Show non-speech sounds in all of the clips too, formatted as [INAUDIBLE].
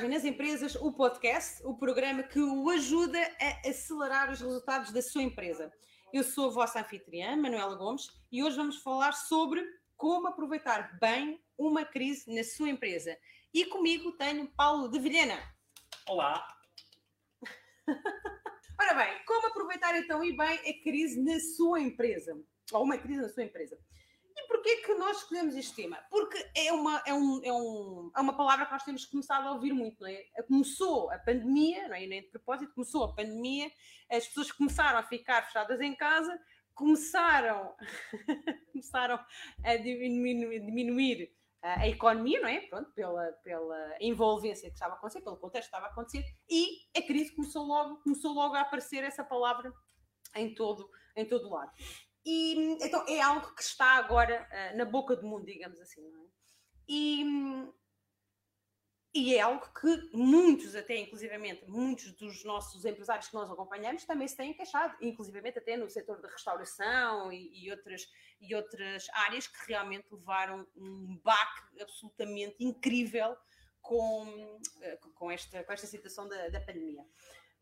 nas Empresas, o podcast, o programa que o ajuda a acelerar os resultados da sua empresa. Eu sou a vossa anfitriã, Manuela Gomes, e hoje vamos falar sobre como aproveitar bem uma crise na sua empresa. E comigo tenho Paulo de Vilhena. Olá! [LAUGHS] Ora bem, como aproveitar então e bem a crise na sua empresa? Ou uma crise na sua empresa? E porquê que nós escolhemos este tema? Porque é uma, é, um, é, um, é uma palavra que nós temos começado a ouvir muito, não é? Começou a pandemia, não é? Nem de propósito, começou a pandemia, as pessoas começaram a ficar fechadas em casa, começaram, [LAUGHS] começaram a diminuir, diminuir a economia, não é? Pronto, pela, pela envolvência que estava a acontecer, pelo contexto que estava a acontecer, e a crise começou logo, começou logo a aparecer essa palavra em todo, em todo lado. E então é algo que está agora uh, na boca do mundo, digamos assim, não é? E, e é algo que muitos, até inclusivamente, muitos dos nossos empresários que nós acompanhamos também se têm queixado, inclusivamente até no setor da restauração e, e, outras, e outras áreas que realmente levaram um baque absolutamente incrível com, eh, com, esta, com esta situação da, da pandemia.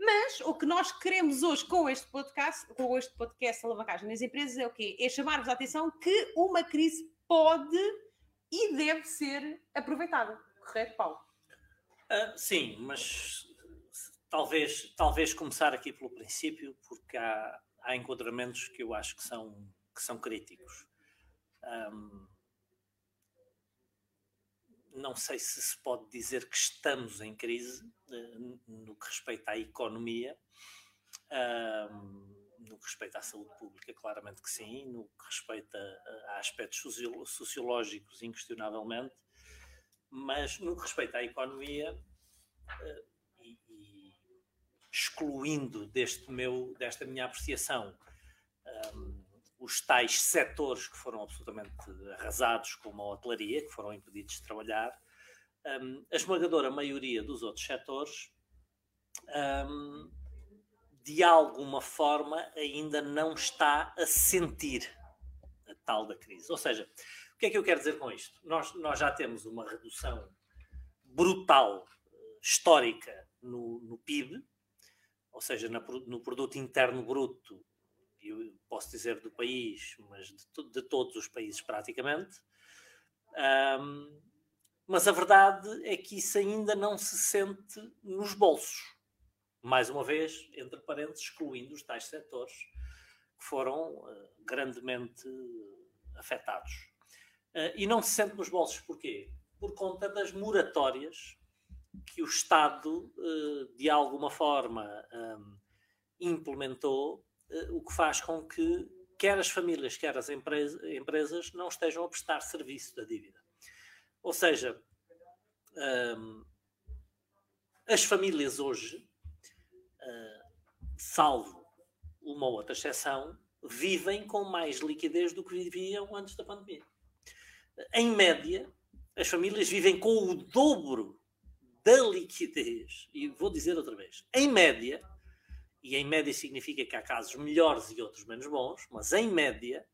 Mas o que nós queremos hoje com este podcast, com este podcast Alavancagem nas Empresas é o quê? É chamar-vos a atenção que uma crise pode e deve ser aproveitada. Correto, Paulo? Uh, sim, mas talvez, talvez começar aqui pelo princípio, porque há, há enquadramentos que eu acho que são, que são críticos. Um, não sei se se pode dizer que estamos em crise eh, no que respeita à economia, no que respeita à saúde pública, claramente que sim, no que respeita a aspectos sociológicos, inquestionavelmente, mas no que respeita à economia, eh, e excluindo deste meu, desta minha apreciação os tais setores que foram absolutamente arrasados, como a hotelaria, que foram impedidos de trabalhar, um, a esmagadora maioria dos outros setores, um, de alguma forma, ainda não está a sentir a tal da crise. Ou seja, o que é que eu quero dizer com isto? Nós, nós já temos uma redução brutal, histórica, no, no PIB, ou seja, na, no produto interno bruto eu posso dizer do país, mas de, de todos os países praticamente. Um, mas a verdade é que isso ainda não se sente nos bolsos. Mais uma vez, entre parênteses, excluindo os tais setores que foram uh, grandemente afetados. Uh, e não se sente nos bolsos porquê? Por conta das moratórias que o Estado, uh, de alguma forma, um, implementou o que faz com que quer as famílias, quer as empresas não estejam a prestar serviço da dívida. Ou seja, um, as famílias hoje, uh, salvo uma ou outra exceção, vivem com mais liquidez do que viviam antes da pandemia. Em média, as famílias vivem com o dobro da liquidez. E vou dizer outra vez: em média, e em média significa que há casos melhores e outros menos bons, mas em média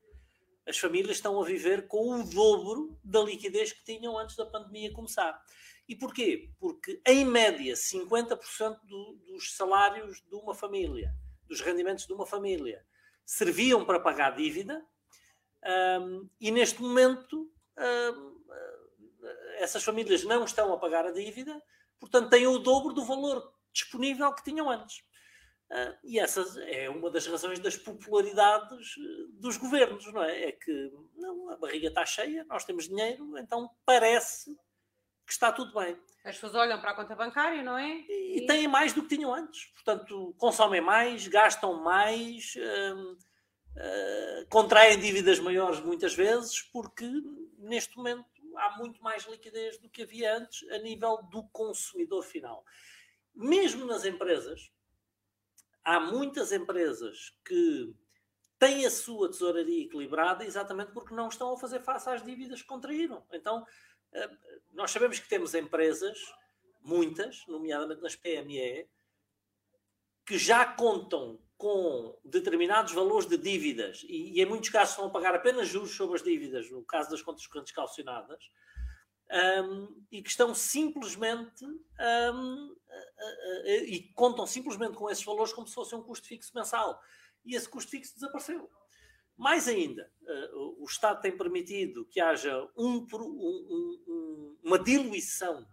as famílias estão a viver com o dobro da liquidez que tinham antes da pandemia começar. E porquê? Porque, em média, 50% do, dos salários de uma família, dos rendimentos de uma família, serviam para pagar dívida, um, e neste momento um, essas famílias não estão a pagar a dívida, portanto têm o dobro do valor disponível que tinham antes. Uh, e essa é uma das razões das popularidades eh, dos governos, não é? É que não, a barriga está cheia, nós temos dinheiro, então parece que está tudo bem. As pessoas olham para a conta bancária, não é? E, e têm mais do que tinham antes. Portanto, consomem mais, gastam mais, uh, uh, contraem dívidas maiores muitas vezes, porque neste momento há muito mais liquidez do que havia antes a nível do consumidor final. Mesmo nas empresas, há muitas empresas que têm a sua tesouraria equilibrada exatamente porque não estão a fazer face às dívidas que contraíram. Então, eh, nós sabemos que temos empresas, muitas, nomeadamente nas PME, que já contam com determinados valores de dívidas e, e, em muitos casos estão a pagar apenas juros sobre as dívidas, no caso das contas correntes calcionadas, um, e que estão simplesmente um, e contam simplesmente com esses valores como se fosse um custo fixo mensal. E esse custo fixo desapareceu. Mais ainda, uh, o Estado tem permitido que haja um, um, um, uma diluição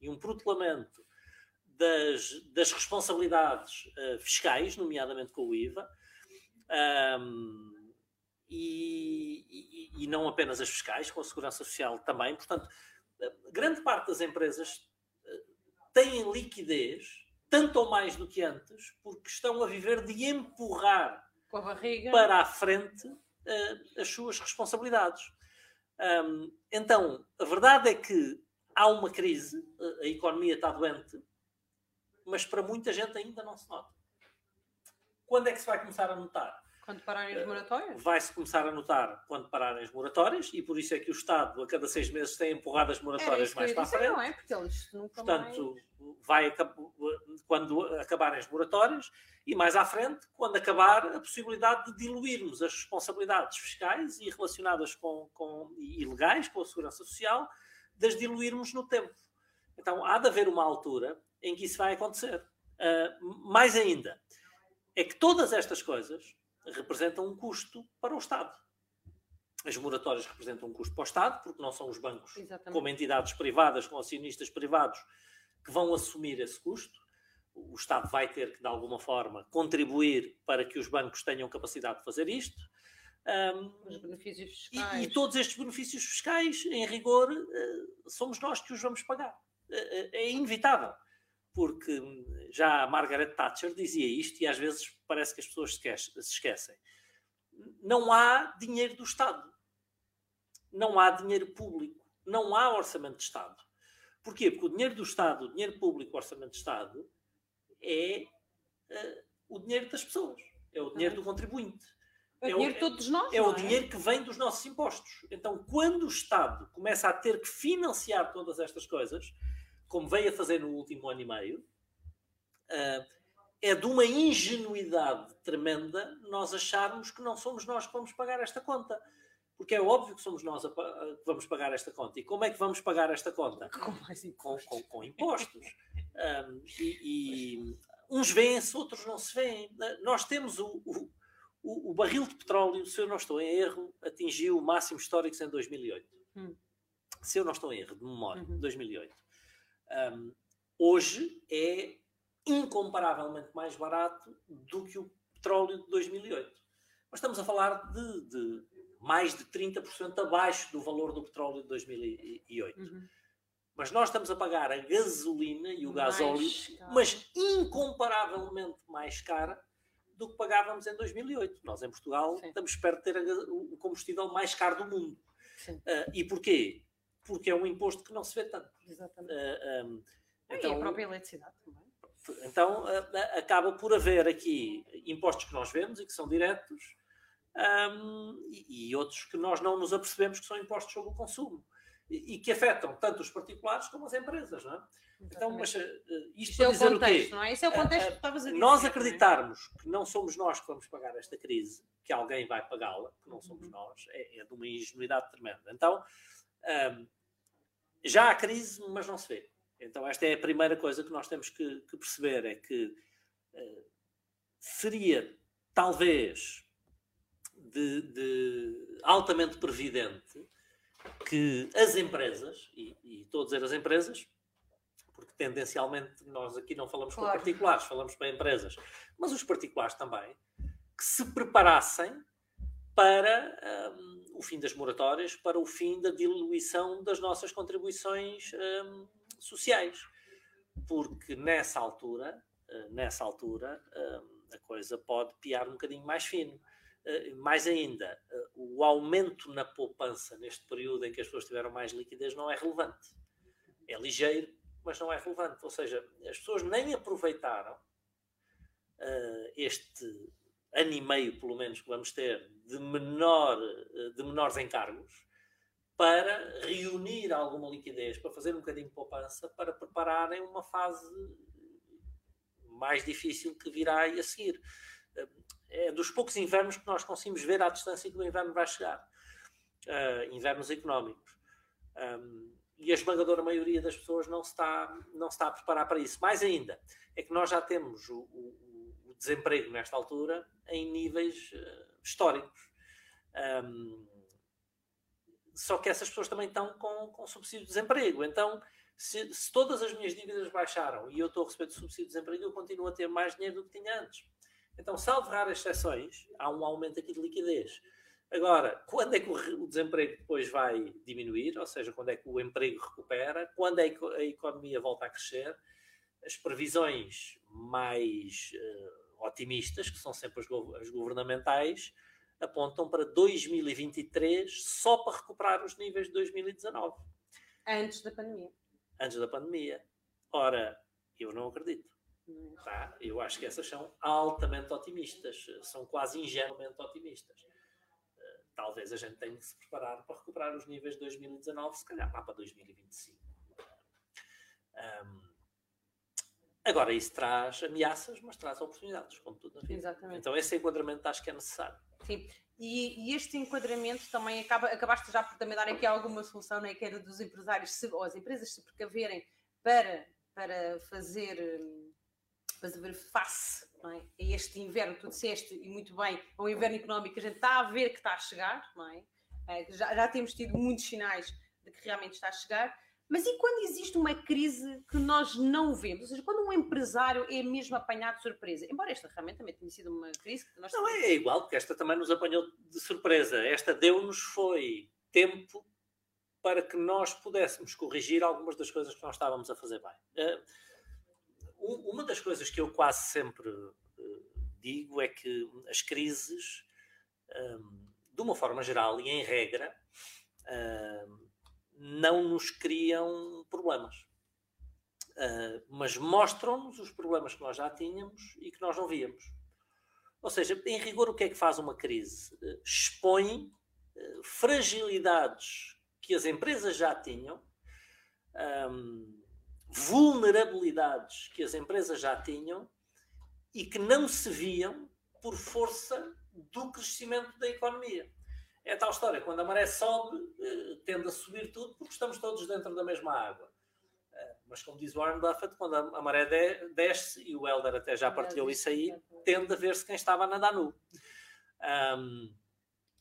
e um protelamento das, das responsabilidades uh, fiscais, nomeadamente com o IVA, um, e, e, e, não apenas as fiscais, com a segurança social também. Portanto, grande parte das empresas uh, têm liquidez, tanto ou mais do que antes, porque estão a viver de empurrar para a frente uh, as suas responsabilidades. Um, então, a verdade é que há uma crise, a economia está doente, mas para muita gente ainda não se nota. Quando é que se vai começar a notar? Quando pararem as moratórias? Vai-se começar a notar quando pararem as moratórias e por isso é que o Estado, a cada seis meses, tem empurrado as moratórias mais para a frente. Não é? Porque eles nunca Portanto, mais... vai quando acabarem as moratórias e mais à frente, quando acabar a possibilidade de diluirmos as responsabilidades fiscais e relacionadas com, com e legais com a segurança social, das diluirmos no tempo. Então, há de haver uma altura em que isso vai acontecer. Uh, mais ainda, é que todas estas coisas representam um custo para o Estado. As moratórias representam um custo para o Estado, porque não são os bancos, Exatamente. como entidades privadas, com acionistas privados, que vão assumir esse custo. O Estado vai ter que, de alguma forma, contribuir para que os bancos tenham capacidade de fazer isto. Um, os benefícios fiscais. E, e, todos estes benefícios fiscais, em rigor, uh, somos nós que os vamos pagar. Uh, é inevitável porque já a Margaret Thatcher dizia isto e às vezes parece que as pessoas se esquecem. Não há dinheiro do Estado. Não há dinheiro público. Não há orçamento de Estado. Porquê? Porque o dinheiro do Estado, o dinheiro público, o orçamento de Estado, é uh, o dinheiro das pessoas. É o dinheiro do contribuinte. É, é o dinheiro de todos nós. É, é o dinheiro que vem dos nossos impostos. Então, quando o Estado começa a ter que financiar todas estas coisas, como veio a fazer no último ano e meio, uh, é de uma ingenuidade tremenda nós acharmos que não somos nós que vamos pagar esta conta. Porque é óbvio que somos nós que vamos pagar esta conta. E como é que vamos pagar esta conta? Com, com, com, com impostos. [LAUGHS] Um, e, e, uns veem-se, outros não se veem. Nós temos o, o, o, barril de petróleo, se eu não estou em erro, atingiu o máximo histórico em 2008. Hum. Se eu não estou em erro, de memória, uhum. 2008 um, hoje é incomparavelmente mais barato do que o petróleo de 2008. Mas estamos a falar de, de mais de 30% abaixo do valor do petróleo de 2008. Uhum. Mas nós estamos a pagar a gasolina e o gasóleo, mas incomparavelmente mais cara do que pagávamos em 2008. Nós, em Portugal, Sim. estamos perto de ter o combustível mais caro do mundo. Uh, e porquê? Porque é um imposto que não se vê tanto. Exatamente. Uh, um, então, e a própria eletricidade também. Então uh, acaba por haver aqui impostos que nós vemos e que são diretos um, e, e, outros que nós não nos apercebemos que são impostos sobre o consumo e, e que afetam tanto os particulares como as empresas, não é? Então, mas uh, isto, é o dizer contexto, o quê? não é? Isso é o contexto que estavas a dizer. Nós é? acreditarmos que não somos nós que vamos pagar esta crise, que alguém vai pagá-la, que não somos uhum. nós, é, é de uma ingenuidade tremenda. Então, um, já há crise, mas não se vê. Então, esta é a primeira coisa que nós temos que, que perceber: é que uh, seria talvez de, de, altamente previdente que as empresas, e, e estou a dizer as empresas, porque tendencialmente nós aqui não falamos claro. com particulares, falamos para empresas, mas os particulares também, que se preparassem para um, o fim das moratórias, para o fim da diluição das nossas contribuições um, sociais. Porque nessa altura, uh, nessa altura, um, a coisa pode piar um bocadinho mais fino. Uh, mais ainda, uh, o aumento na poupança neste período em que as pessoas tiveram mais liquidez não é relevante. É ligeiro, mas não é relevante. Ou seja, as pessoas nem aproveitaram este ano e meio, pelo menos, que vamos ter de, menor, de menores encargos, para reunir alguma liquidez, para fazer um bocadinho de poupança, para prepararem uma fase mais difícil que virá a seguir. É dos poucos invernos que nós conseguimos ver à distância que o inverno vai chegar. Uh, invernos económicos. Um, e a esmagadora maioria das pessoas não se está, não está a preparar para isso. Mais ainda, é que nós já temos o, o, o desemprego nesta altura em níveis uh, históricos. Um, só que essas pessoas também estão com, com subsídio de desemprego. Então, se, se, todas as minhas dívidas baixaram e eu estou a receber subsídio de desemprego, eu continuo a ter mais dinheiro do que tinha antes. Então, salvo raras exceções, há um aumento aqui de liquidez. Agora, quando é que o, desemprego depois vai diminuir? Ou seja, quando é que o emprego recupera? Quando é que a economia volta a crescer? As previsões mais uh, otimistas, que são sempre as, as governamentais, apontam para 2023 só para recuperar os níveis de 2019. Antes da pandemia. Antes da pandemia. Ora, eu não acredito. Tá? Eu acho que essas são altamente otimistas, são quase ingenuamente otimistas talvez a gente tenha que se preparar para recuperar os níveis de 2019, se calhar lá para 2025. Um, agora, isso traz ameaças, mas traz oportunidades, como tudo na vida. Exatamente. Então, esse enquadramento acho que é necessário. Sim, e, e, este enquadramento também acaba, acabaste já por também dar aqui alguma solução, né, que era dos empresários, se, ou as empresas se precaverem para, para fazer, fazer face é? a este inverno, tu disseste, e muito bem, um inverno económico que a gente está a ver que está a chegar, não é? é já, já temos tido muitos sinais de que realmente está a chegar, mas e quando existe uma crise que nós não vemos? Ou seja, quando um empresário é mesmo apanhado de surpresa, embora esta realmente também tenha sido uma crise que nós... Não, é, é igual, porque esta também nos apanhou de surpresa. Esta deu-nos foi tempo para que nós pudéssemos corrigir algumas das coisas que nós estávamos a fazer bem. Uh, uma das coisas que eu quase sempre uh, digo é que as crises, um, de uma forma geral e em regra, não nos criam problemas. Uh, mas mostram-nos os problemas que nós já tínhamos e que nós não víamos. Ou seja, em rigor, o que é que faz uma crise? expõe fragilidades que as empresas já tinham. Um, vulnerabilidades que as empresas já tinham e que não se viam por força do crescimento da economia. É tal história, quando a maré sobe, eh, tende a subir tudo porque estamos todos dentro da mesma água. Eh, mas como diz Warren Buffett, quando a maré desce, e o Helder até já partilhou isso aí, tende a ver-se quem estava a nadar nu. Um,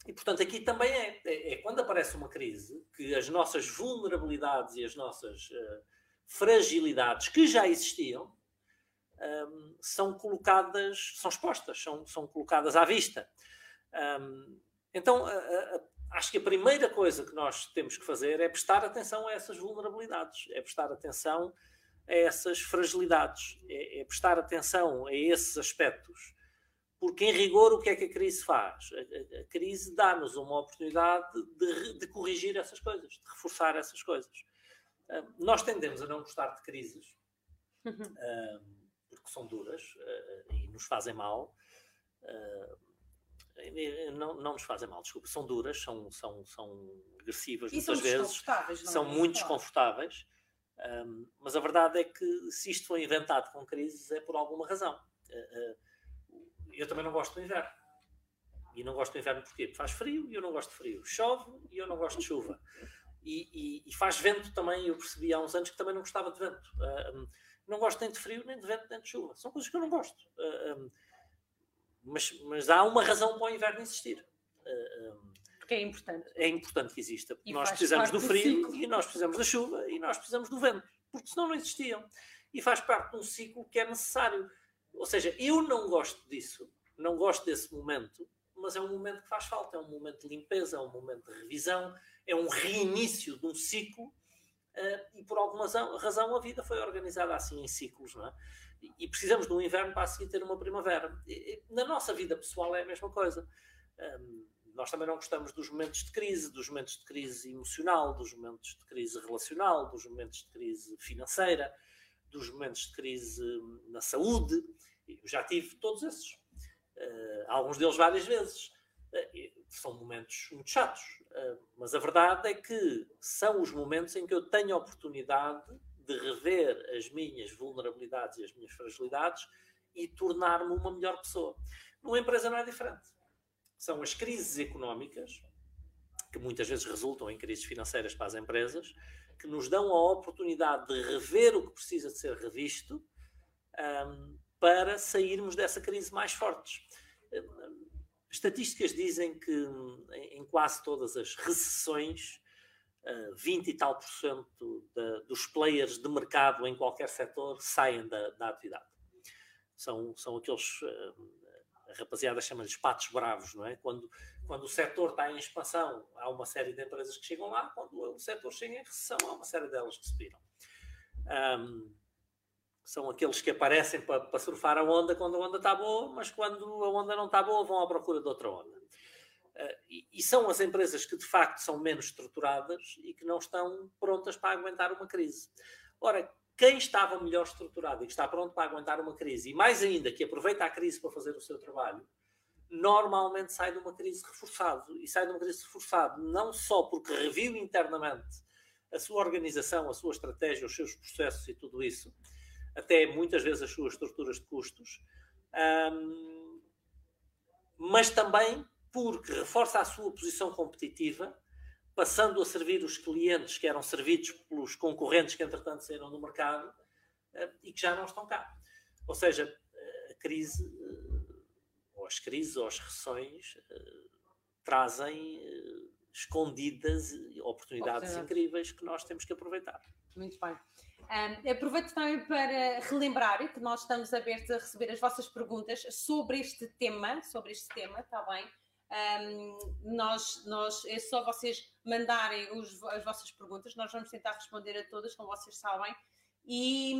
e portanto aqui também é, é, é, quando aparece uma crise que as nossas vulnerabilidades e as nossas uh, fragilidades que já existiam um, são colocadas, são expostas, são, são colocadas à vista. Um, então, a, a, acho que a primeira coisa que nós temos que fazer é prestar atenção a essas vulnerabilidades, é prestar atenção a essas fragilidades, é, é prestar atenção a esses aspectos. Porque, em rigor, o que é que a crise faz? A, crise dá-nos uma oportunidade de, de corrigir essas coisas, de reforçar essas coisas. Ah, nós tendemos a não gostar de crises, uh, porque são duras uh, e nos fazem mal. Não, não nos fazem mal, desculpa, são duras, são, são, são agressivas e muitas são vezes, são é? muito desconfortáveis. Um, mas a verdade é que se isto foi inventado com crises é por alguma razão. eu também não gosto do inverno. E não gosto do inverno porquê? Porque faz frio e eu não gosto de frio. Chove e eu não gosto de chuva. E, e, e, faz vento também. Eu percebi há uns anos que também não gostava de vento. Uh, um, não gosto nem de frio, nem de vento, nem de chuva. São coisas que eu não gosto. Uh, um, mas, mas há uma razão para o inverno existir. Uh, um, porque é importante. É importante que exista. Porque nós precisamos do frio do e nós precisamos da chuva e nós precisamos do vento. Porque senão não existiam. E faz parte de um ciclo que é necessário. Ou seja, eu não gosto disso. Não gosto desse momento. Mas é um momento que faz falta. É um momento de limpeza, é um momento de revisão é um reinício de um ciclo uh, e por alguma razão, a vida foi organizada assim em ciclos, não é? E, precisamos de um inverno para a seguir ter uma primavera. E, na nossa vida pessoal é a mesma coisa. Um, nós também não gostamos dos momentos de crise, dos momentos de crise emocional, dos momentos de crise relacional, dos momentos de crise financeira, dos momentos de crise na saúde. Eu já tive todos esses. Uh, alguns deles várias vezes. Uh, são momentos muito chatos. Ah, mas a verdade é que são os momentos em que eu tenho a oportunidade de rever as minhas vulnerabilidades e as minhas fragilidades e tornar-me uma melhor pessoa. Numa empresa não é diferente. São as crises económicas, que muitas vezes resultam em crises financeiras para as empresas, que nos dão a oportunidade de rever o que precisa de ser revisto um, para sairmos dessa crise mais fortes. Estatísticas dizem que em quase todas as recessões, 20 e tal por cento dos players de mercado em qualquer setor saem da, da atividade. São, são aqueles a rapaziada chama-lhes patos bravos, não é? Quando, quando o setor está em expansão, há uma série de empresas que chegam lá, quando o setor chega em recessão, há uma série delas que se viram. Um, são aqueles que aparecem para, para surfar a onda quando a onda está boa, mas quando a onda não está boa, vão à procura de outra onda. Uh, e, são as empresas que de facto são menos estruturadas e que não estão prontas para aguentar uma crise. Ora, quem estava melhor estruturado e que está pronto para aguentar uma crise, e mais ainda, que aproveita a crise para fazer o seu trabalho, normalmente sai de uma crise reforçado. E sai de uma crise reforçado não só porque reviu internamente a sua organização, a sua estratégia, os seus processos e tudo isso, até muitas vezes as suas estruturas de custos, um, mas também porque reforça a sua posição competitiva passando a servir os clientes que eram servidos pelos concorrentes que, entretanto, saíram do mercado eh, e que já não estão cá. Ou seja, a crise, eh, ou as crises, ou as recessões, eh, trazem escondidas oportunidades incríveis que nós temos que aproveitar. Muito bem. Um, aproveito também para relembrar que nós estamos abertos a receber as vossas perguntas sobre este tema, sobre este tema, está bem? Um, nós, nós, é só vocês mandarem os, as vossas perguntas, nós vamos tentar responder a todas, como vocês sabem, e,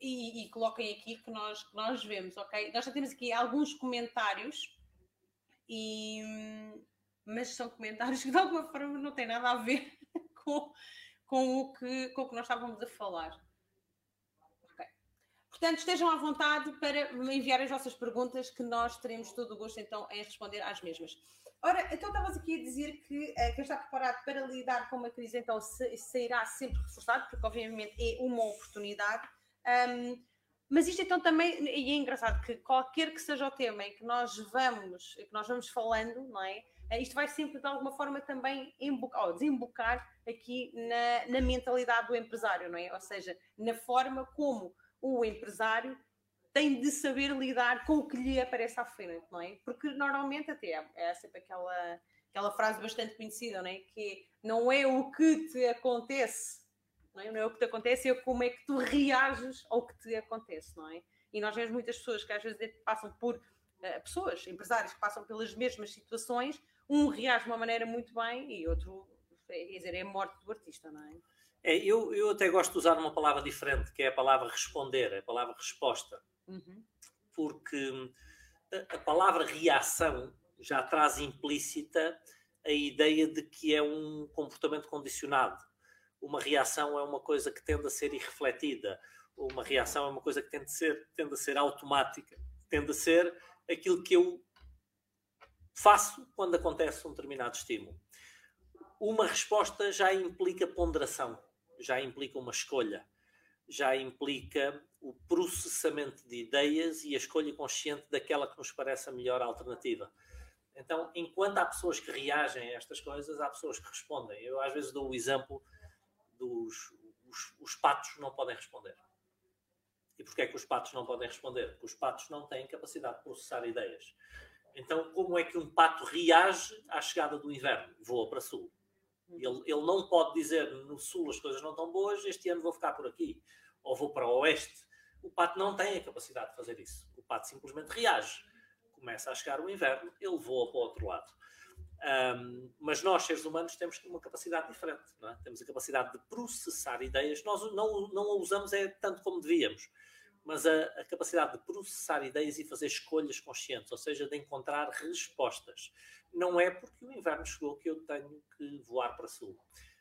e, e coloquem aqui que nós, que nós vemos, ok? Nós já temos aqui alguns comentários, e, mas são comentários que de alguma forma não têm nada a ver [LAUGHS] com, com, o, que, com o que nós estávamos a falar. Portanto, estejam à vontade para me enviar as vossas perguntas, que nós teremos todo o gosto então em responder às mesmas. Ora, então estavas aqui a dizer que uh, quem está preparado para lidar com uma crise então sairá sempre reforçado, porque obviamente é uma oportunidade. Um, mas isto então também, e é engraçado que qualquer que seja o tema em que nós vamos, que nós vamos falando, não é? Eh, isto vai sempre de alguma forma também embocar, ou desembocar aqui na, na mentalidade do empresário, não é? Ou seja, na forma como o empresário tem de saber lidar com o que lhe aparece à frente, não é? Porque normalmente até é, é sempre aquela, aquela frase bastante conhecida, não é? Que não é o que te acontece, não é? Não é o que te acontece, é como é que tu reages ao que te acontece, não é? E nós vemos muitas pessoas que às vezes passam por uh, pessoas, empresários que passam pelas mesmas situações, um reage de uma maneira muito bem e outro, quer dizer, é a morte do artista, não é? É, eu, eu até gosto de usar uma palavra diferente, que é a palavra responder, a palavra resposta. Uhum. Porque a, a palavra reação já traz implícita a ideia de que é um comportamento condicionado. Uma reação é uma coisa que tende a ser irrefletida. Uma reação é uma coisa que tende a ser, tende a ser automática. Tende a ser aquilo que eu faço quando acontece um determinado estímulo. Uma resposta já implica ponderação já implica uma escolha, já implica o processamento de ideias e a escolha consciente daquela que nos parece a melhor alternativa. Então, enquanto há pessoas que reagem a estas coisas, há pessoas que respondem. Eu às vezes dou o exemplo dos os, os patos não podem responder. E porquê é que os patos não podem responder? Porque os patos não têm capacidade de processar ideias. Então, como é que um pato reage à chegada do inverno? Voa para sul. Ele, ele não pode dizer no sul as coisas não estão boas, este ano vou ficar por aqui, ou vou para o oeste. O pato não tem a capacidade de fazer isso. O pato simplesmente reage. Começa a chegar o inverno, ele voa para o outro lado. Um, mas nós, seres humanos, temos uma capacidade diferente. É? Temos a capacidade de processar ideias. Nós não, não a usamos é tanto como devíamos, mas a, a, capacidade de processar ideias e fazer escolhas conscientes, ou seja, de encontrar respostas. Não é porque o inverno chegou que eu tenho que voar para sul.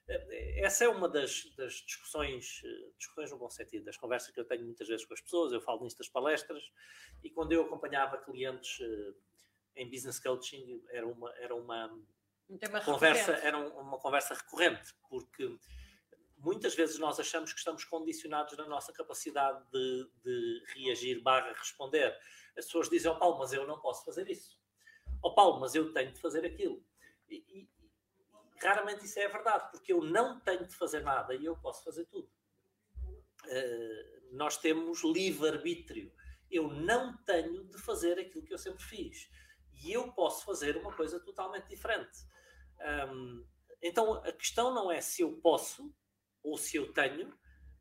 Eh, essa é uma das, das, discussões, eh, discussões no bom sentido, das conversas que eu tenho muitas vezes com as pessoas, eu falo nisto das palestras, e quando eu acompanhava clientes eh, em business coaching, era uma, era uma conversa, era uma conversa recorrente, porque muitas vezes nós achamos que estamos condicionados na nossa capacidade de, de reagir barra responder. As pessoas dizem, oh, Paulo, mas eu não posso fazer isso ó oh, Paulo, mas eu tenho de fazer aquilo. E, e, raramente isso é verdade, porque eu não tenho de fazer nada e eu posso fazer tudo. Uh, nós temos livre-arbítrio. Eu não tenho de fazer aquilo que eu sempre fiz. E eu posso fazer uma coisa totalmente diferente. Um, então a questão não é se eu posso ou se eu tenho,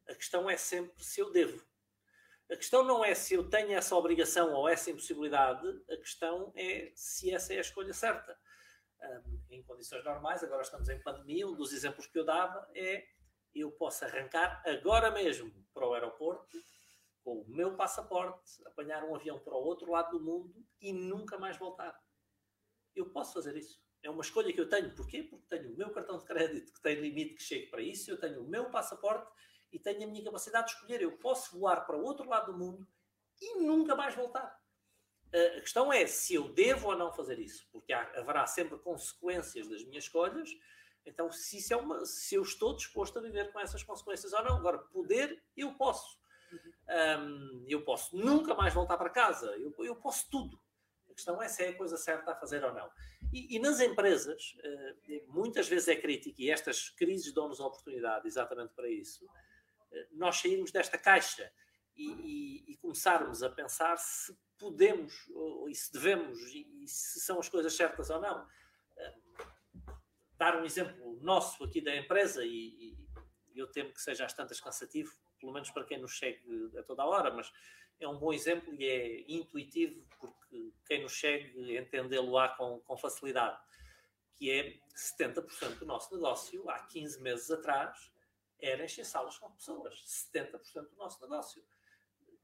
a questão é sempre se eu devo. A questão não é se eu tenho essa obrigação ou essa impossibilidade, a questão é se essa é a escolha certa. Um, em condições normais, agora estamos em pandemia, um dos exemplos que eu dava é eu posso arrancar agora mesmo para o aeroporto com o meu passaporte, apanhar um avião para o outro lado do mundo e nunca mais voltar. Eu posso fazer isso. É uma escolha que eu tenho. Porquê? Porque tenho o meu cartão de crédito que tem limite que chega para isso, eu tenho o meu passaporte e tenho a minha capacidade de escolher. Eu posso voar para o outro lado do mundo e nunca mais voltar. A questão é se eu devo ou não fazer isso, porque há, haverá sempre consequências das minhas escolhas. Então, se, isso é uma, se eu estou disposto a viver com essas consequências ou não. Agora, poder, eu posso. Um, eu posso nunca mais voltar para casa. Eu, eu posso tudo. A questão é se é a coisa certa a fazer ou não. E, e nas empresas, uh, muitas vezes é crítico, e estas crises dão-nos a oportunidade exatamente para isso, uh, nós sairmos desta caixa e, e, e, começarmos a pensar se podemos ou, e se devemos e, e, se são as coisas certas ou não. Uh, dar um exemplo nosso aqui da empresa, e, eu temo que seja às tantas cansativo, pelo menos para quem nos segue a toda a hora, mas é um bom exemplo e é intuitivo porque quem nos segue entendê-lo-á com, com facilidade, que é 70% do nosso negócio, há 15 meses atrás, era encher salas com pessoas. 70% do nosso negócio.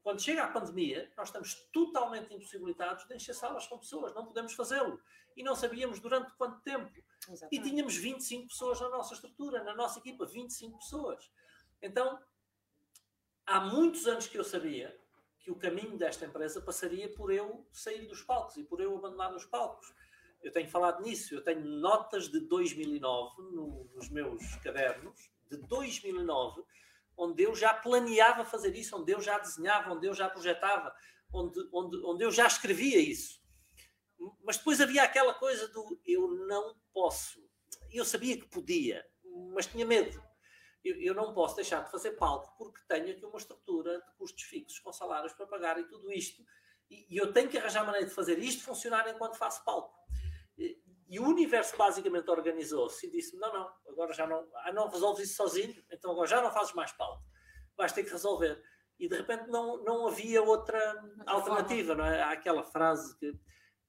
Quando chega a pandemia, nós estamos totalmente impossibilitados de encher salas com pessoas. Não podemos fazê-lo. E não sabíamos durante quanto tempo. Exatamente. E tínhamos 25 pessoas na nossa estrutura, na nossa equipa, 25 pessoas. Então, há muitos anos que eu sabia que o caminho desta empresa passaria por eu sair dos palcos e por eu abandonar os palcos. Eu tenho falado nisso, eu tenho notas de 2009 no, nos meus cadernos, de 2009, onde eu já planeava fazer isso, onde eu já desenhava, onde eu já projetava, onde, onde, onde eu já escrevia isso. Mas depois havia aquela coisa do eu não posso. Eu sabia que podia, mas tinha medo eu, eu, não posso deixar de fazer palco porque tenho aqui uma estrutura de custos fixos com salários para pagar e tudo isto. E, e eu tenho que arranjar maneira de fazer isto funcionar enquanto faço palco. E, e o universo basicamente organizou-se e disse: não, não, agora já não, ah, não resolves isso sozinho, então agora já não fazes mais palco. Vais ter que resolver. E de repente não, não havia outra alternativa, não é? Há aquela frase que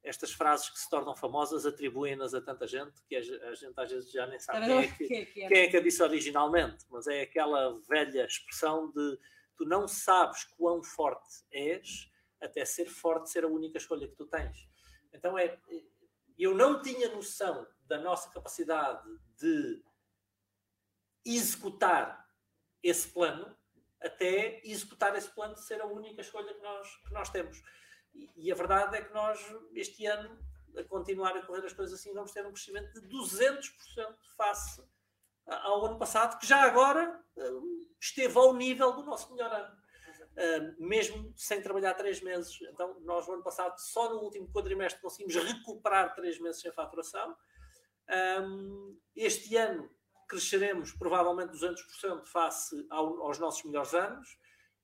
estas frases que se tornam famosas atribuem-nas a tanta gente que a, gente às vezes já nem sabe quem é que, quem é que a disse originalmente, mas é aquela velha expressão de tu não sabes quão forte és até ser forte ser a única escolha que tu tens. Então é, eu não tinha noção da nossa capacidade de executar esse plano até executar esse plano ser a única escolha que nós, que nós temos. E, a verdade é que nós, este ano, a continuar a correr as coisas assim, vamos ter um crescimento de 200% face ao ano passado, que já agora uh, esteve ao nível do nosso melhor ano. Uh, mesmo sem trabalhar três meses. Então, nós no ano passado, só no último quadrimestre, conseguimos recuperar três meses sem faturação. Um, este ano cresceremos provavelmente 200% face ao, aos nossos melhores anos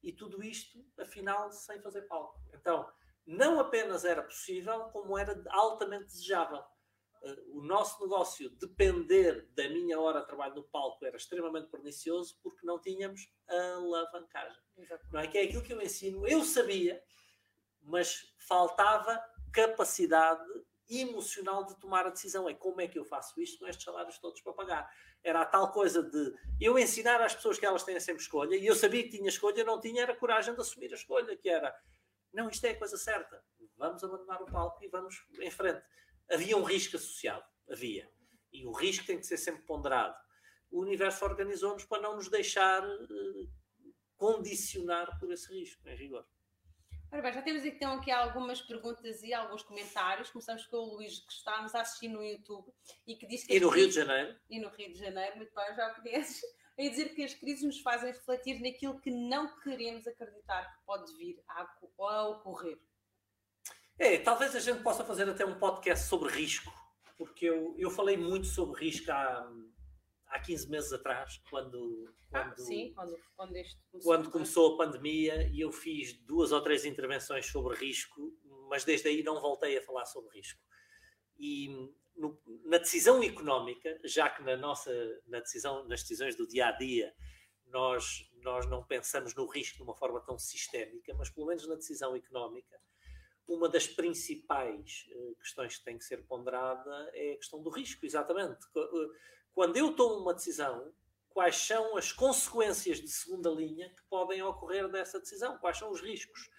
e tudo isto, afinal, sem fazer palco. Então, não apenas era possível, como era altamente desejável. Eh, o nosso negócio depender da minha hora de trabalho no palco era extremamente pernicioso porque não tínhamos alavancagem. Exatamente. Não é que é aquilo que eu ensino, eu sabia, mas faltava capacidade emocional de tomar a decisão. É como é que eu faço isto com estes salários todos para pagar? Era a tal coisa de eu ensinar às pessoas que elas têm sempre escolha, e eu sabia que tinha escolha, não tinha era coragem de assumir a escolha, que era não, isto é a coisa certa. Vamos abandonar o palco e vamos em frente. Havia um risco associado. Havia. E o risco tem que ser sempre ponderado. O universo organizou-nos para não nos deixar uh, condicionar por esse risco, em rigor. Ora bem, já temos então aqui algumas perguntas e alguns comentários. Começamos com o Luís, que está nos a assistir no YouTube e que diz que. E no Rio de Janeiro. E no Rio de Janeiro, muito bem, já conheces em dizer que as crises nos fazem refletir naquilo que não queremos acreditar que pode vir a, a ocorrer. É, talvez a gente possa fazer até um podcast sobre risco. porque eu, eu falei muito sobre risco há, há 15 meses atrás, quando, quando, ah, sim, quando, quando, começou, quando começou a pandemia, e eu fiz duas ou três intervenções sobre risco, mas desde aí não voltei a falar sobre risco. E no, na decisão económica, já que na nossa na decisão, nas decisões do dia a dia nós, nós não pensamos no risco de uma forma tão sistémica, mas pelo menos na decisão económica, uma das principais uh, questões que tem que ser ponderada é a questão do risco, exatamente. Eh, quando eu tomo uma decisão, quais são as consequências de segunda linha que podem ocorrer dessa decisão? Quais são os riscos?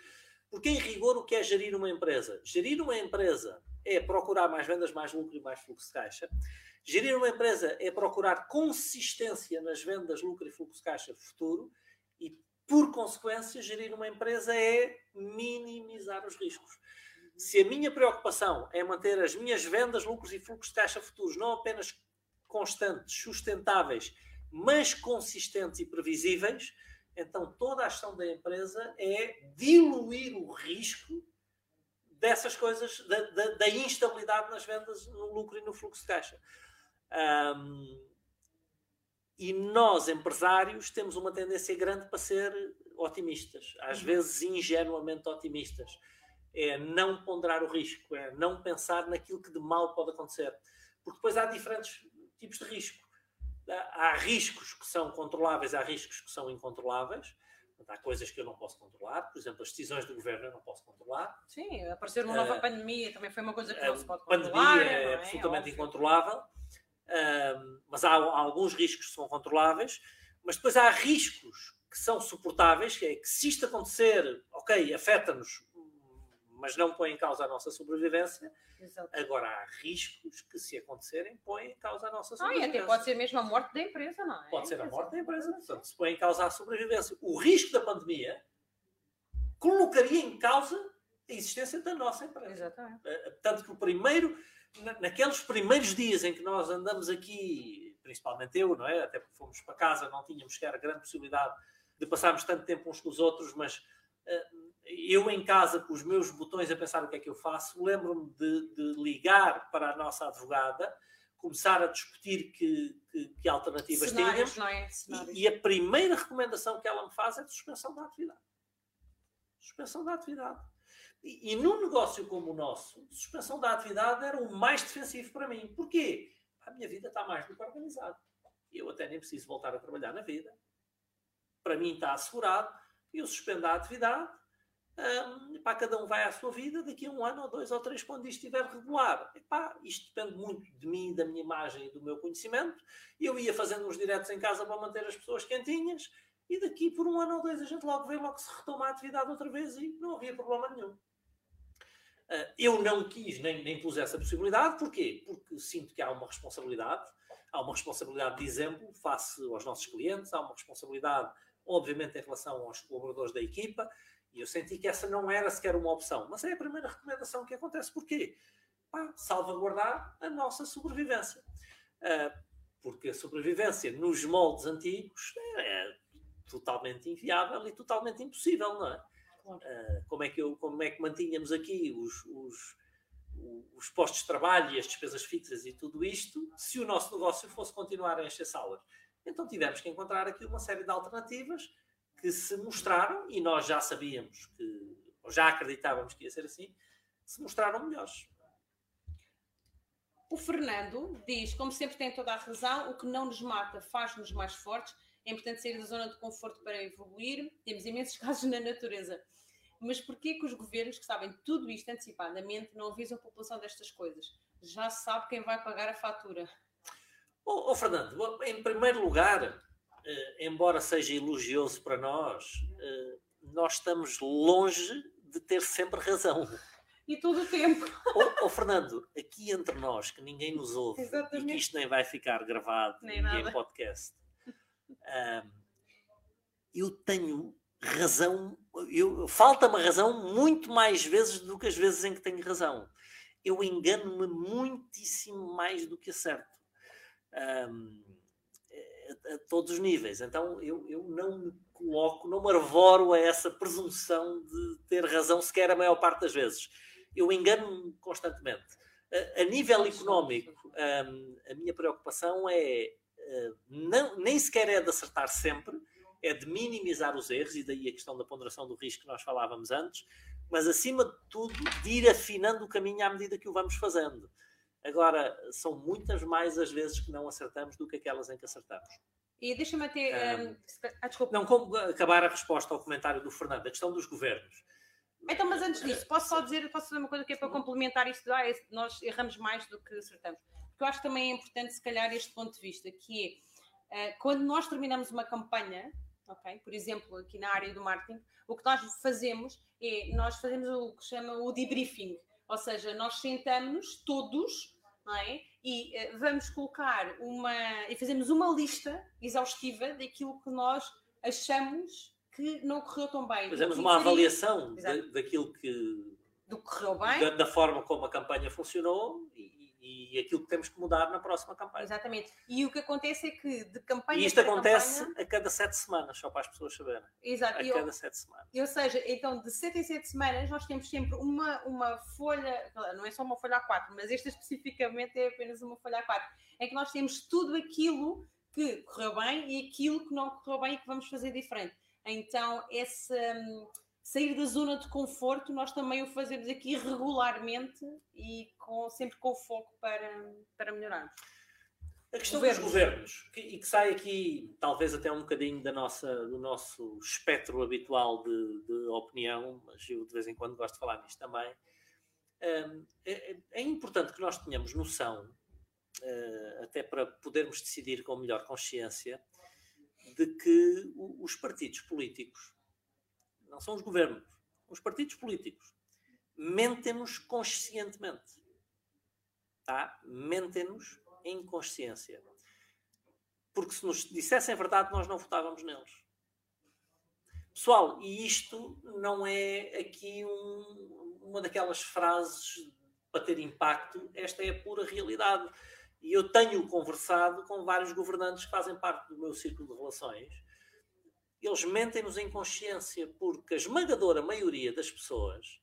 Porque, em rigor, o que é gerir uma empresa? Gerir uma empresa é procurar mais vendas, mais lucro e mais fluxo de caixa. Gerir uma empresa é procurar consistência nas vendas, lucro e fluxo de caixa futuro. E, por consequência, gerir uma empresa é minimizar os riscos. Se a minha preocupação é manter as minhas vendas, lucros e fluxos de caixa futuros não apenas constantes, sustentáveis, mas consistentes e previsíveis, então toda a ação da empresa é diluir o risco dessas coisas, da, da, da, instabilidade nas vendas, no lucro e no fluxo de caixa. Um, e nós, empresários, temos uma tendência grande para ser otimistas, às uhum. vezes ingenuamente otimistas. É não ponderar o risco, é não pensar naquilo que de mal pode acontecer. Porque depois há diferentes tipos de risco. Há riscos que são controláveis, há riscos que são incontroláveis. Há coisas que eu não posso controlar, por exemplo, as decisões do governo eu não posso controlar. Sim, aparecer uma nova uh, pandemia também foi uma coisa que não se pode controlar. A pandemia é, é absolutamente incontrolável, uh, mas há, há, alguns riscos que são controláveis, mas depois há riscos que são suportáveis, que é que se isto acontecer, ok, afeta-nos mas não põe em causa a nossa sobrevivência. Exato. Agora, há riscos que, se acontecerem, põem em causa a nossa sobrevivência. Ah, e até pode ser mesmo a morte da empresa, não é? Pode ser a morte da empresa, portanto, se põe em causa a sobrevivência. O risco da pandemia colocaria em causa a existência da nossa empresa. Exatamente. Eh, tanto que o primeiro, naqueles primeiros dias em que nós andamos aqui, principalmente eu, não é? Até porque fomos para casa, não tínhamos sequer a grande possibilidade de passarmos tanto tempo uns com os outros, mas uh, eu em casa com os meus botões a pensar o que é que eu faço, lembro-me de, de, ligar para a nossa advogada, começar a discutir que, que, que alternativas Cenários, tínhamos. É? E, e, a primeira recomendação que ela me faz é de suspensão da atividade. Suspensão da atividade. E, e num negócio como o nosso, suspensão da atividade era o mais defensivo para mim. Porquê? A minha vida está mais do que organizada. Eu até nem preciso voltar a trabalhar na vida. Para mim está assegurado. Eu suspendo a atividade um, cada um vai à sua vida, daqui a um ano ou dois ou três, quando isto estiver regular. Epá, isto depende muito de mim, da minha imagem e do meu conhecimento. Eu ia fazendo uns diretos em casa para manter as pessoas quentinhas e daqui por um ano ou dois a gente logo vê, logo se retoma a atividade outra vez e não havia problema nenhum. Uh, eu não quis nem, nem pus essa possibilidade, porquê? Porque sinto que há uma responsabilidade, há uma responsabilidade de exemplo face aos nossos clientes, há uma responsabilidade, obviamente, em relação aos colaboradores da equipa, e eu senti que essa não era sequer uma opção. Mas é a primeira recomendação que acontece. Porquê? Pá, salvaguardar a nossa sobrevivência. Uh, porque a sobrevivência nos moldes antigos é totalmente inviável e totalmente impossível, não é? Claro. Uh, como, é que eu, como é que mantínhamos aqui os, os, os postos de trabalho e as despesas fixas e tudo isto se o nosso negócio fosse continuar a encher salas? Então tivemos que encontrar aqui uma série de alternativas que se mostraram, e nós já sabíamos que, ou já acreditávamos que ia ser assim, se mostraram melhores. O Fernando diz, como sempre tem toda a razão, o que não nos mata faz-nos mais fortes. É importante sair da zona de conforto para evoluir. Temos imensos [LAUGHS] casos na natureza. Mas porquê que os governos que sabem tudo isto antecipadamente não avisam a população destas coisas? Já sabe quem vai pagar a fatura. Oh, oh Fernando, em primeiro lugar, embora seja elogioso para nós, uh, nós estamos longe de ter sempre razão. E todo o tempo. Oh, Fernando, aqui entre nós, que ninguém nos ouve Exatamente. e que isto nem vai ficar gravado nem em podcast, eu tenho razão, eu, falta-me razão muito mais vezes do que as vezes em que tenho razão. Eu engano-me muitíssimo mais do que acerto. Um, a, a, todos os níveis. Então eu, eu não me coloco, não me arvoro a essa presunção de ter razão sequer a maior parte das vezes. Eu engano-me constantemente. A, a nível económico, um, a minha preocupação é uh, não, nem sequer é de acertar sempre, é de minimizar os erros, e daí a questão da ponderação do risco que nós falávamos antes, mas acima de tudo, de ir afinando o caminho à medida que o vamos fazendo. Agora, são muitas mais as vezes que não acertamos do que aquelas em que acertamos. E deixa-me até. Um, ah, desculpa. Não, como acabar a resposta ao comentário do Fernando, a questão dos governos. Então, mas antes disso, posso só dizer, posso dizer uma coisa que é para complementar isto, ah, nós erramos mais do que acertamos. Porque eu acho que também é importante, se calhar, este ponto de vista, que é, uh, quando nós terminamos uma campanha, ok? Por exemplo, aqui na área do marketing, o que nós fazemos é, nós fazemos o que chama o debriefing, ou seja, nós sentamos todos, não é? E uh, vamos colocar uma, e fazemos uma lista exaustiva daquilo que nós achamos que não correu tão bem. Fazemos uma avaliação daquilo que. Do que correu bem. Da, da, forma como a campanha funcionou e, e, aquilo que temos que mudar na próxima campanha. Exatamente. E o que acontece é que de campanha. E isto acontece campanha... a cada sete semanas, só para as pessoas saberem. Exato. A cada sete semanas. Ou seja, então de sete em sete semanas nós temos sempre uma, uma folha, não é só uma folha A4, mas esta especificamente é apenas uma folha A4, em que nós temos tudo aquilo que correu bem e aquilo que não correu bem e que vamos fazer diferente. Então, esse um, sair da zona de conforto, nós também o fazemos aqui regularmente e com, sempre com foco para, para melhorarmos. A questão governos. dos governos, que, e que sai aqui talvez até um bocadinho da nossa, do nosso espectro habitual de, de opinião, mas eu de vez em quando gosto de falar nisto também, hum, é, é, importante que nós tenhamos noção, uh, até para podermos decidir com melhor consciência, de que os partidos políticos, não são os governos, os partidos políticos, mentem-nos conscientemente. Tá? Mentem-nos em consciência. Porque se nos dissessem a verdade, nós não votávamos neles. Pessoal, e isto não é aqui um, uma daquelas frases para ter impacto, esta é a pura realidade. E eu tenho conversado com vários governantes que fazem parte do meu círculo de relações. Eles mentem-nos em consciência, porque a esmagadora maioria das pessoas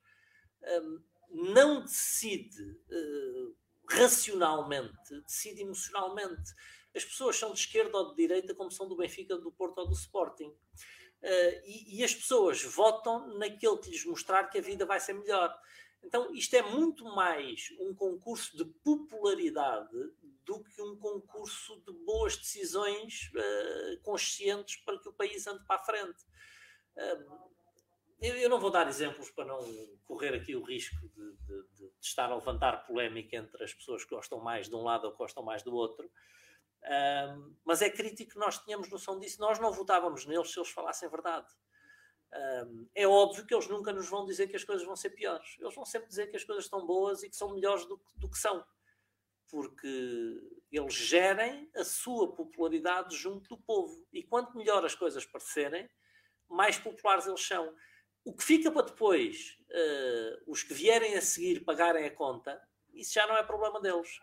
um, não decide uh, racionalmente, decide emocionalmente. As pessoas são de esquerda ou de direita, como são do Benfica, do Porto ou do Sporting. Uh, e, e, as pessoas votam naquele que lhes mostrar que a vida vai ser melhor. Então, isto é muito mais um concurso de popularidade do que um concurso de boas decisões uh, conscientes para que o país ande para a frente. Uh, eu, eu, não vou dar exemplos para não correr aqui o risco de, de, de, estar a levantar polémica entre as pessoas que gostam mais de um lado ou gostam mais do outro. Uh, mas é crítico que nós tenhamos noção disso. Nós não votávamos neles se eles falassem verdade. É óbvio que eles nunca nos vão dizer que as coisas vão ser piores. Eles vão sempre dizer que as coisas estão boas e que são melhores do, do que são porque eles gerem a sua popularidade junto do povo. E quanto melhor as coisas parecerem, mais populares eles são. O que fica para depois, uh, os que vierem a seguir pagarem a conta, isso já não é problema deles.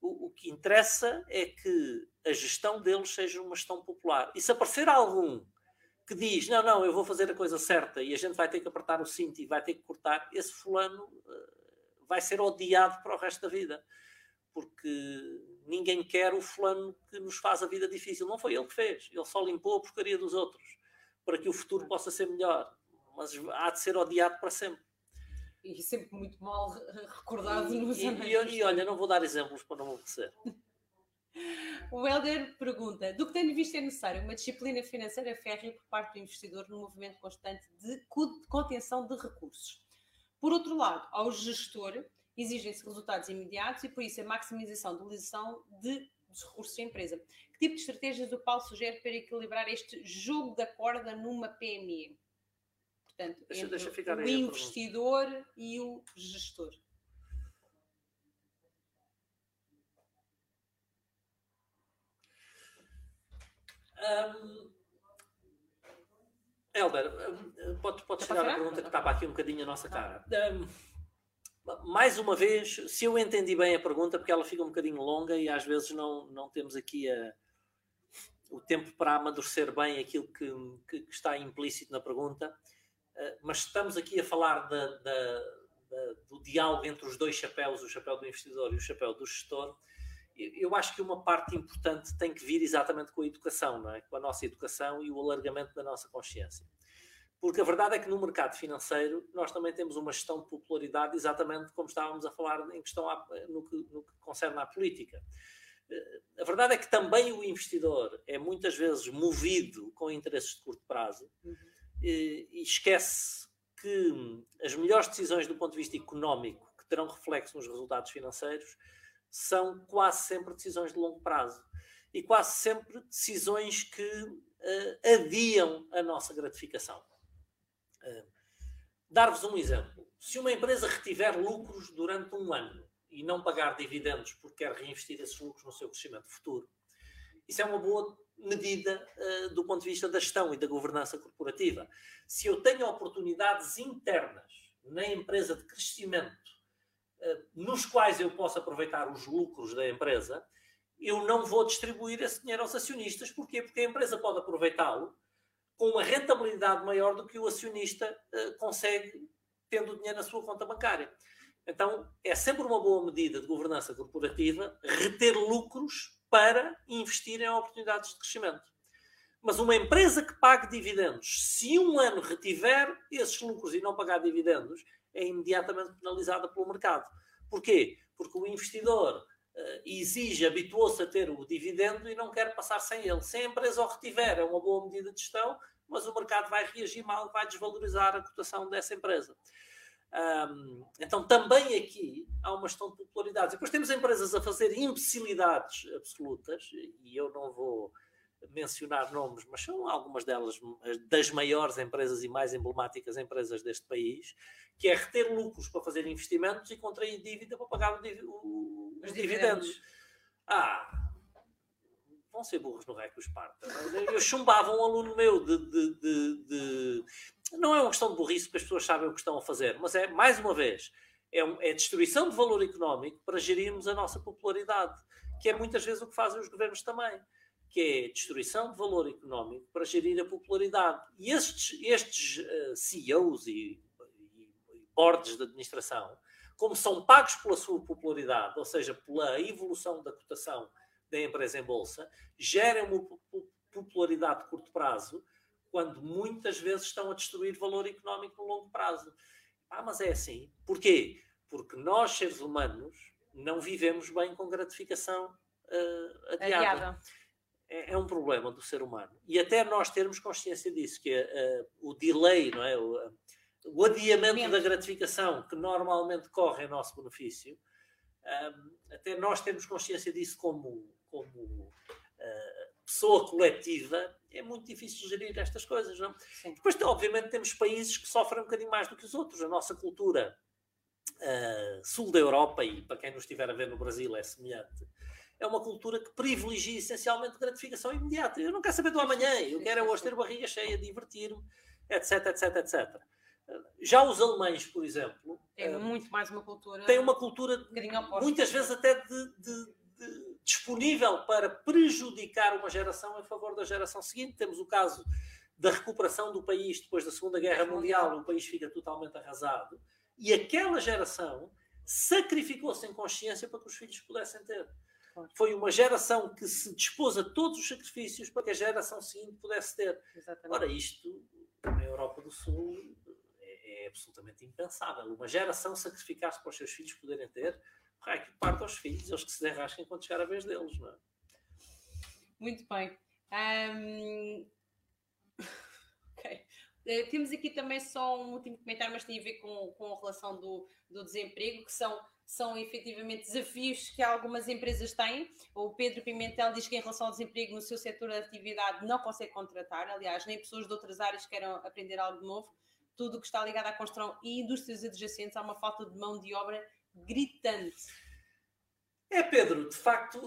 O, o, que interessa é que a gestão deles seja uma gestão popular. E se aparecer algum que diz, não, não, eu vou fazer a coisa certa e a gente vai ter que apertar o cinto e vai ter que cortar, esse fulano uh, vai ser odiado para o resto da vida porque ninguém quer o fulano que nos faz a vida difícil. Não foi ele que fez, ele só limpou a porcaria dos outros para que o futuro possa ser melhor, mas há de ser odiado para sempre. E sempre muito mal recordado e, nos e, e, e olha, não vou dar exemplos para não acontecer. O Helder pergunta: do que tem visto é necessário uma disciplina financeira férrea por parte do investidor no movimento constante de contenção de recursos. Por outro lado, ao gestor, exigem-se resultados imediatos e, por isso, a maximização da utilização de, dos recursos da empresa. Que tipo de estratégias o Paulo sugere para equilibrar este jogo da corda numa PME? Portanto, deixa, deixa o investidor e o gestor. Um, Helder, pode, pode chegar a pergunta que estava aqui um bocadinho a nossa cara. Um, mais uma vez, se eu entendi bem a pergunta, porque ela fica um bocadinho longa e às vezes não, não temos aqui a, o tempo para amadurecer bem aquilo que, que, que está implícito na pergunta, uh, mas estamos aqui a falar da, da, do diálogo entre os dois chapéus, o chapéu do investidor e o chapéu do gestor, eu acho que uma parte importante tem que vir exatamente com a educação, não é? com a nossa educação e o alargamento da nossa consciência. Porque a verdade é que no mercado financeiro nós também temos uma gestão de popularidade, exatamente como estávamos a falar em questão à, no, que, no que concerne à política. A verdade é que também o investidor é muitas vezes movido com interesses de curto prazo uhum. e, e esquece que as melhores decisões do ponto de vista económico que terão reflexo nos resultados financeiros são quase sempre decisões de longo prazo e quase sempre decisões que uh, adiam a nossa gratificação. Uh, Dar-vos um exemplo. Se uma empresa retiver lucros durante um ano e não pagar dividendos porque quer reinvestir esses lucros no seu crescimento futuro, isso é uma boa medida uh, do ponto de vista da gestão e da governança corporativa. Se eu tenho oportunidades internas na empresa de crescimento nos quais eu posso aproveitar os lucros da empresa, eu não vou distribuir esse dinheiro aos acionistas. Porquê? Porque a empresa pode aproveitá-lo com uma rentabilidade maior do que o acionista uh, consegue tendo o dinheiro na sua conta bancária. Então, é sempre uma boa medida de governança corporativa reter lucros para investir em oportunidades de crescimento. Mas uma empresa que pague dividendos, se um ano retiver esses lucros e não pagar dividendos, é imediatamente penalizada pelo mercado. Porquê? Porque o investidor uh, exige, habituou-se a ter o dividendo e não quer passar sem ele. Se a empresa o retiver, é uma boa medida de gestão, mas o mercado vai reagir mal, vai desvalorizar a cotação dessa empresa. Um, então, também aqui há uma questão de popularidade. Depois temos empresas a fazer imbecilidades absolutas, e eu não vou mencionar nomes, mas são algumas delas das maiores empresas e mais emblemáticas empresas deste país, que é reter lucros para fazer investimentos e contrair dívida para pagar o, os dividendos. Ah, vão ser burros no REC os Esparta. Eu chumbava um aluno meu de, de, de, de, Não é uma questão de burrice, porque as pessoas sabem o que estão a fazer, mas é, mais uma vez, é, um, é destruição de valor económico para gerirmos a nossa popularidade, que é muitas vezes o que fazem os governos também, que é destruição de valor económico para gerir a popularidade. E estes, estes uh, CEOs e, e, e boards de administração, como são pagos pela sua popularidade, ou seja, pela evolução da cotação da empresa em bolsa, gerem uma popularidade de curto prazo, quando muitas vezes estão a destruir valor económico no longo prazo. Ah, mas é assim. Porquê? Porque nós, seres humanos, não vivemos bem com gratificação uh, adiada. adiada. É, é, um problema do ser humano. E até nós termos consciência disso, que uh, o delay, não é? O, uh, o adiamento da gratificação que normalmente corre em nosso benefício, até nós temos consciência disso como como uh, pessoa coletiva, é muito difícil gerir estas coisas. Não? Sim. Depois, obviamente, temos países que sofrem um bocadinho mais do que os outros. A nossa cultura uh, sul da Europa, e para quem nos estiver a ver no Brasil é semelhante, é uma cultura que privilegia essencialmente gratificação imediata. Eu não quero saber do amanhã, eu quero é hoje ter barriga cheia, divertir-me, etc, etc, etc. Já os alemães, por exemplo, têm uh, muito mais uma cultura. Têm uma cultura, um muitas vezes até de, de, de disponível para prejudicar uma geração em favor da geração seguinte. Temos o caso da recuperação do país depois da Segunda Guerra Mundial, o país fica totalmente arrasado, e aquela geração sacrificou-se em consciência para que os filhos pudessem ter. Foi uma geração que se dispôs a todos os sacrifícios para que a geração seguinte pudesse ter. Exatamente. Ora, isto na Europa do Sul é, absolutamente impensável. Uma geração sacrificar-se para os seus filhos poderem ter Ai, que parte aos filhos, eles que se derrasquem quando chegar a vez deles, não é? Muito bem. Um... Uh, [LAUGHS] temos aqui também só um último comentário, mas tem a ver com, com a relação do, do desemprego, que são, são efetivamente desafios que algumas empresas têm. O Pedro Pimentel diz que em relação ao desemprego no seu setor de atividade não consegue contratar, aliás, nem pessoas de outras áreas queiram aprender algo novo. Tudo o que está ligado à construção e indústrias adjacentes, há uma falta de mão de obra gritante. É, Pedro, de facto,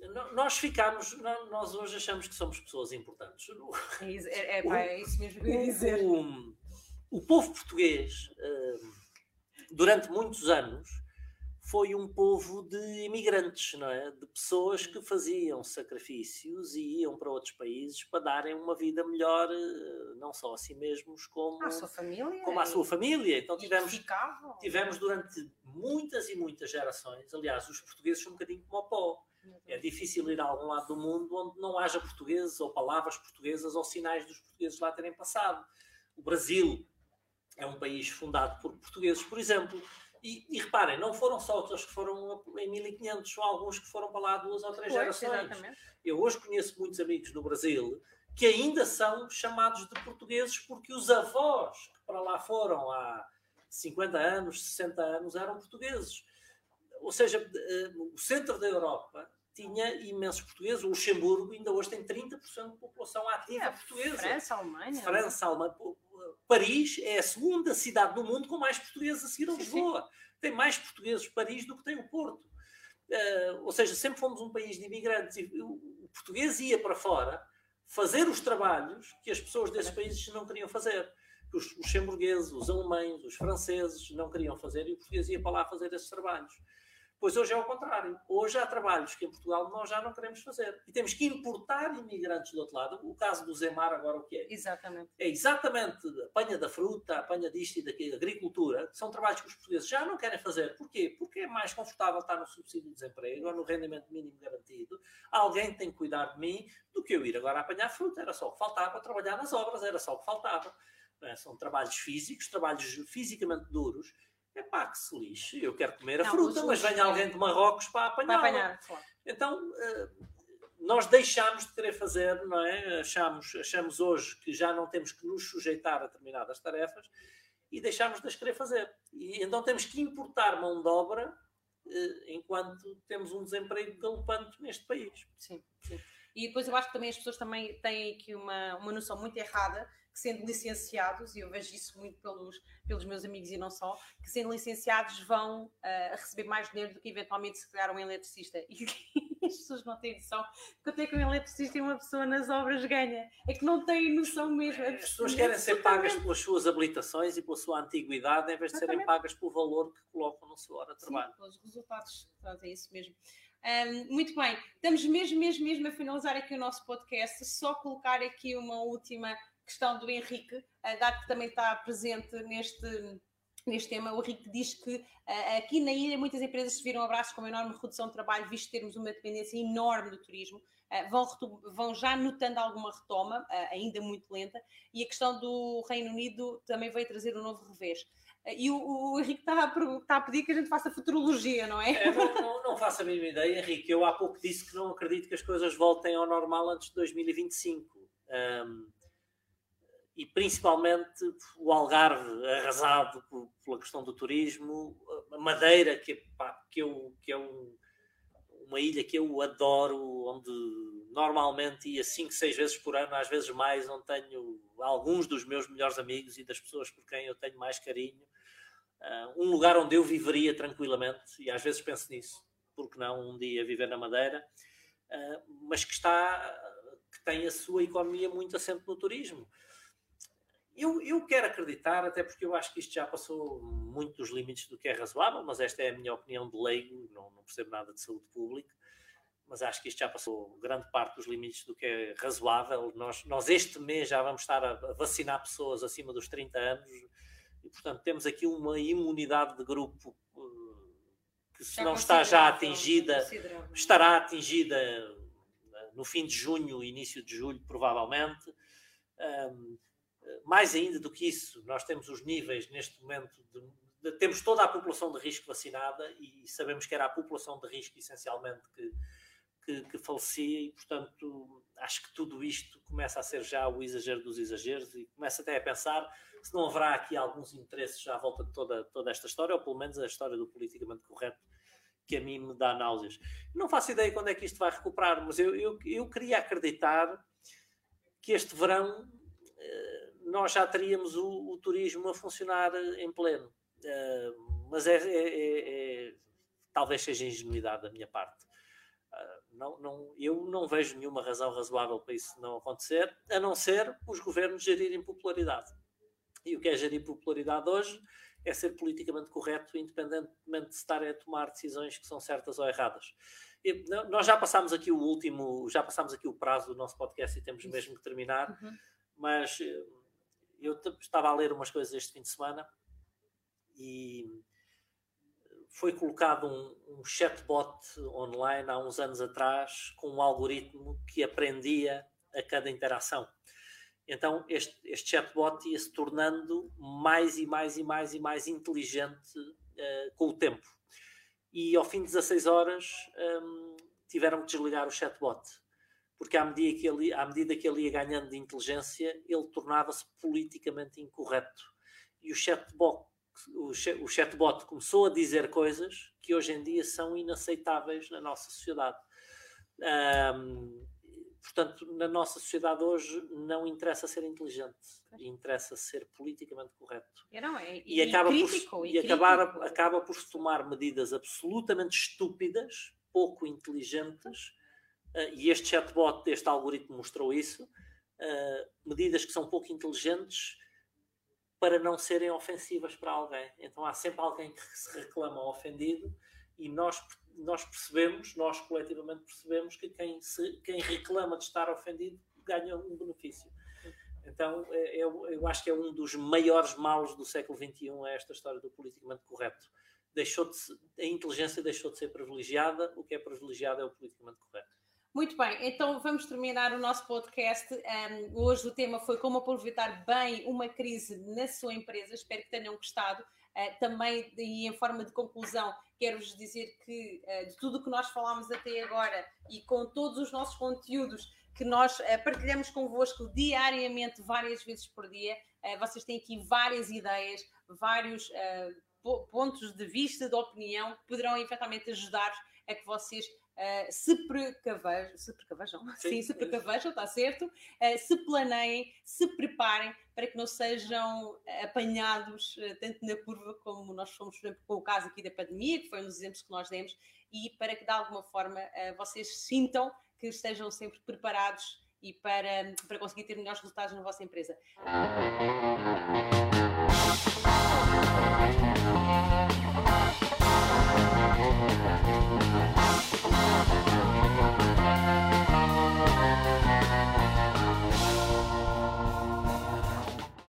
eh, nós ficamos, nós hoje achamos que somos pessoas importantes. É, é, é, é isso mesmo que eu ia dizer. O, o povo português, eh, durante muitos anos, foi um povo de imigrantes, não é? De pessoas que faziam sacrifícios e iam para outros países para darem uma vida melhor, eh, não só a si mesmos, como à sua família. Como à sua família. Então tivemos, ficavam. tivemos durante muitas e muitas gerações, aliás, os portugueses são um bocadinho como o pó. É difícil ir a algum lado do mundo onde não haja portugueses ou palavras portuguesas ou sinais dos portugueses lá terem passado. O Brasil é um país fundado por portugueses, por exemplo e, e, reparem, não foram só aqueles que foram em 1500, são alguns que foram para lá duas ou três pois, gerações. Exatamente. Eu hoje conheço muitos amigos no Brasil que ainda são chamados de portugueses porque os avós que para lá foram há 50 anos, 60 anos, eram portugueses. Ou seja, eh, o centro da Europa tinha imensos portugueses. O Luxemburgo ainda hoje tem 30% de população ativa é, portuguesa. França, Alemanha. França, Alemanha. Paris é a segunda cidade do mundo com mais portugueses a seguir a Lisboa. Tem mais portugueses Paris do que tem o Porto. Uh, ou seja, sempre fomos um país de imigrantes. E o português ia para fora fazer os trabalhos que as pessoas desses países não queriam fazer. Os luxemburgueses, os alemães, os franceses não queriam fazer e o português ia para lá fazer esses trabalhos. Pois hoje é o contrário. Hoje há trabalhos que em Portugal nós já não queremos fazer. E temos que importar imigrantes do outro lado. O caso do Zemar agora o que é? Exatamente. É exatamente a apanha da fruta, a apanha disto e daquilo, agricultura, são trabalhos que os portugueses já não querem fazer. Porquê? Porque é mais confortável estar no subsídio de desemprego ou no rendimento mínimo garantido. Alguém tem que cuidar de mim do que eu ir agora apanhar fruta. Era só o que faltava. Trabalhar nas obras era só o que faltava. É? São trabalhos físicos, trabalhos fisicamente duros é pá, que se lixe, eu quero comer a não, fruta, mas vem alguém de Marrocos para apanhar. Para apanhar claro. Então, eh, nós deixámos de querer fazer, não é? Achamos, achamos hoje que já não temos que nos sujeitar a determinadas tarefas e deixámos de as querer fazer. E então temos que importar mão de obra eh, enquanto temos um desemprego galopante neste país. Sim, sim. E depois eu acho que também as pessoas também têm aqui uma, uma noção muito errada que sendo licenciados, e eu vejo isso muito pelos, pelos meus amigos e não só, que sendo licenciados vão uh, receber mais dinheiro do que eventualmente se calhar um eletricista. E [LAUGHS] as pessoas não têm noção quanto é que um eletricista e uma pessoa nas obras ganha. É que não têm noção mesmo. As pessoas querem ser pagas pelas suas habilitações e pela sua antiguidade, em vez de serem pagas pelo valor que colocam na sua hora de trabalho. Sim, pelos resultados. é isso mesmo. Um, muito bem, estamos mesmo, mesmo, mesmo a finalizar aqui o nosso podcast. Só colocar aqui uma última questão do Henrique, dado que também está presente neste, neste tema, o Henrique diz que uh, aqui na ilha muitas empresas se viram abraços com uma enorme redução de trabalho, visto termos uma dependência enorme do turismo. Uh, vão, vão, já notando alguma retoma, uh, ainda muito lenta, e a questão do Reino Unido também veio trazer um novo revés. E o, o Henrique está a, está a, pedir que a gente faça futurologia, não é? é não, não, não, faço a mínima ideia, Henrique. Eu há pouco disse que não acredito que as coisas voltem ao normal antes de 2025. Um, e principalmente o Algarve arrasado pela questão do turismo, a Madeira, que, pá, que, eu, que é um, uma ilha que eu adoro, onde normalmente ia 5, 6 vezes por ano, às vezes mais, onde tenho alguns dos meus melhores amigos e das pessoas por quem eu tenho mais carinho. Uh, um lugar onde eu viveria tranquilamente, e às vezes penso nisso, porque não um dia viver na Madeira, uh, mas que está que tem a sua economia muito assente no turismo. Eu, eu quero acreditar, até porque eu acho que isto já passou muito dos limites do que é razoável, mas esta é a minha opinião de leigo, não, não percebo nada de saúde pública, mas acho que isto já passou grande parte dos limites do que é razoável. Nós, nós este mês já vamos estar a vacinar pessoas acima dos 30 anos e, portanto, temos aqui uma imunidade de grupo eh, que, se não está já atingida, estará atingida eh, no fim de junho, início de julho, provavelmente. Um, mais ainda do que isso, nós temos os níveis neste momento de, de, temos toda a população de risco vacinada e sabemos que era a população de risco essencialmente que, que, que falecia e portanto acho que tudo isto começa a ser já o exagero dos exageros e começa até a pensar se não haverá aqui alguns interesses à volta de toda, toda esta história, ou pelo menos a história do politicamente correto que a mim me dá náuseas. Não faço ideia quando é que isto vai recuperar, mas eu, eu, eu queria acreditar que este verão nós já teríamos o, o turismo a funcionar em pleno. Uh, mas é, é, é, é, talvez seja ingenuidade da minha parte. Uh, não, não, eu não vejo nenhuma razão razoável para isso não acontecer, a não ser os governos gerirem popularidade. E o que é gerir popularidade hoje é ser politicamente correto, independentemente de estar a tomar decisões que são certas ou erradas. E, nós já passámos aqui o último, já passámos aqui o prazo do nosso podcast e temos mesmo que terminar, uhum. mas eh, eu estava a ler umas coisas este fim de semana e foi colocado um, um chatbot online há uns anos atrás com um algoritmo que aprendia a cada interação. Então este, este chatbot ia se tornando mais e mais e mais e mais inteligente uh, com o tempo. E ao fim de 16 horas um, tiveram que desligar o chatbot, porque à medida, que ele, à medida que ele ia ganhando de inteligência, ele tornava-se politicamente incorreto. E o chatbot, o, o chatbot começou a dizer coisas que hoje em dia são inaceitáveis na nossa sociedade. Um, Portanto, na nossa sociedade hoje não interessa ser inteligente, interessa ser politicamente correto. Não, é, e, e, acaba crítico, por, e, e acabar, acaba por se tomar medidas absolutamente estúpidas, pouco inteligentes, e este chatbot, este algoritmo mostrou isso, uh, medidas que são pouco inteligentes para não serem ofensivas para alguém. Então há sempre alguém que se reclama ofendido e nós nós percebemos, nós coletivamente percebemos que quem, se, quem reclama de estar ofendido ganha um benefício. Então, é, eu, eu acho que é um dos maiores males do século XXI é esta história do politicamente correto. Deixou de, a inteligência deixou de ser privilegiada, o que é privilegiado é o politicamente correto. Muito bem, então vamos terminar o nosso podcast. Um, hoje o tema foi como aproveitar bem uma crise na sua empresa. Espero que tenham gostado. Uh, também, e em forma de conclusão, quero-vos dizer que uh, de tudo o que nós falámos até agora e com todos os nossos conteúdos que nós uh, partilhamos convosco diariamente, várias vezes por dia, vocês têm aqui várias ideias, vários pontos de vista, de opinião, que poderão eventualmente ajudar a que vocês Uh, se precavejam, se [LAUGHS] precavejam, sim, sim se precavejam, está certo, uh, se planeiem, se preparem para que não sejam apanhados uh, tanto na curva como nós fomos, por exemplo, com o caso aqui da pandemia, que foi um dos exemplos que nós demos, e para que de alguma forma vocês sintam que estejam sempre preparados e para, para conseguir ter melhores resultados na vossa empresa.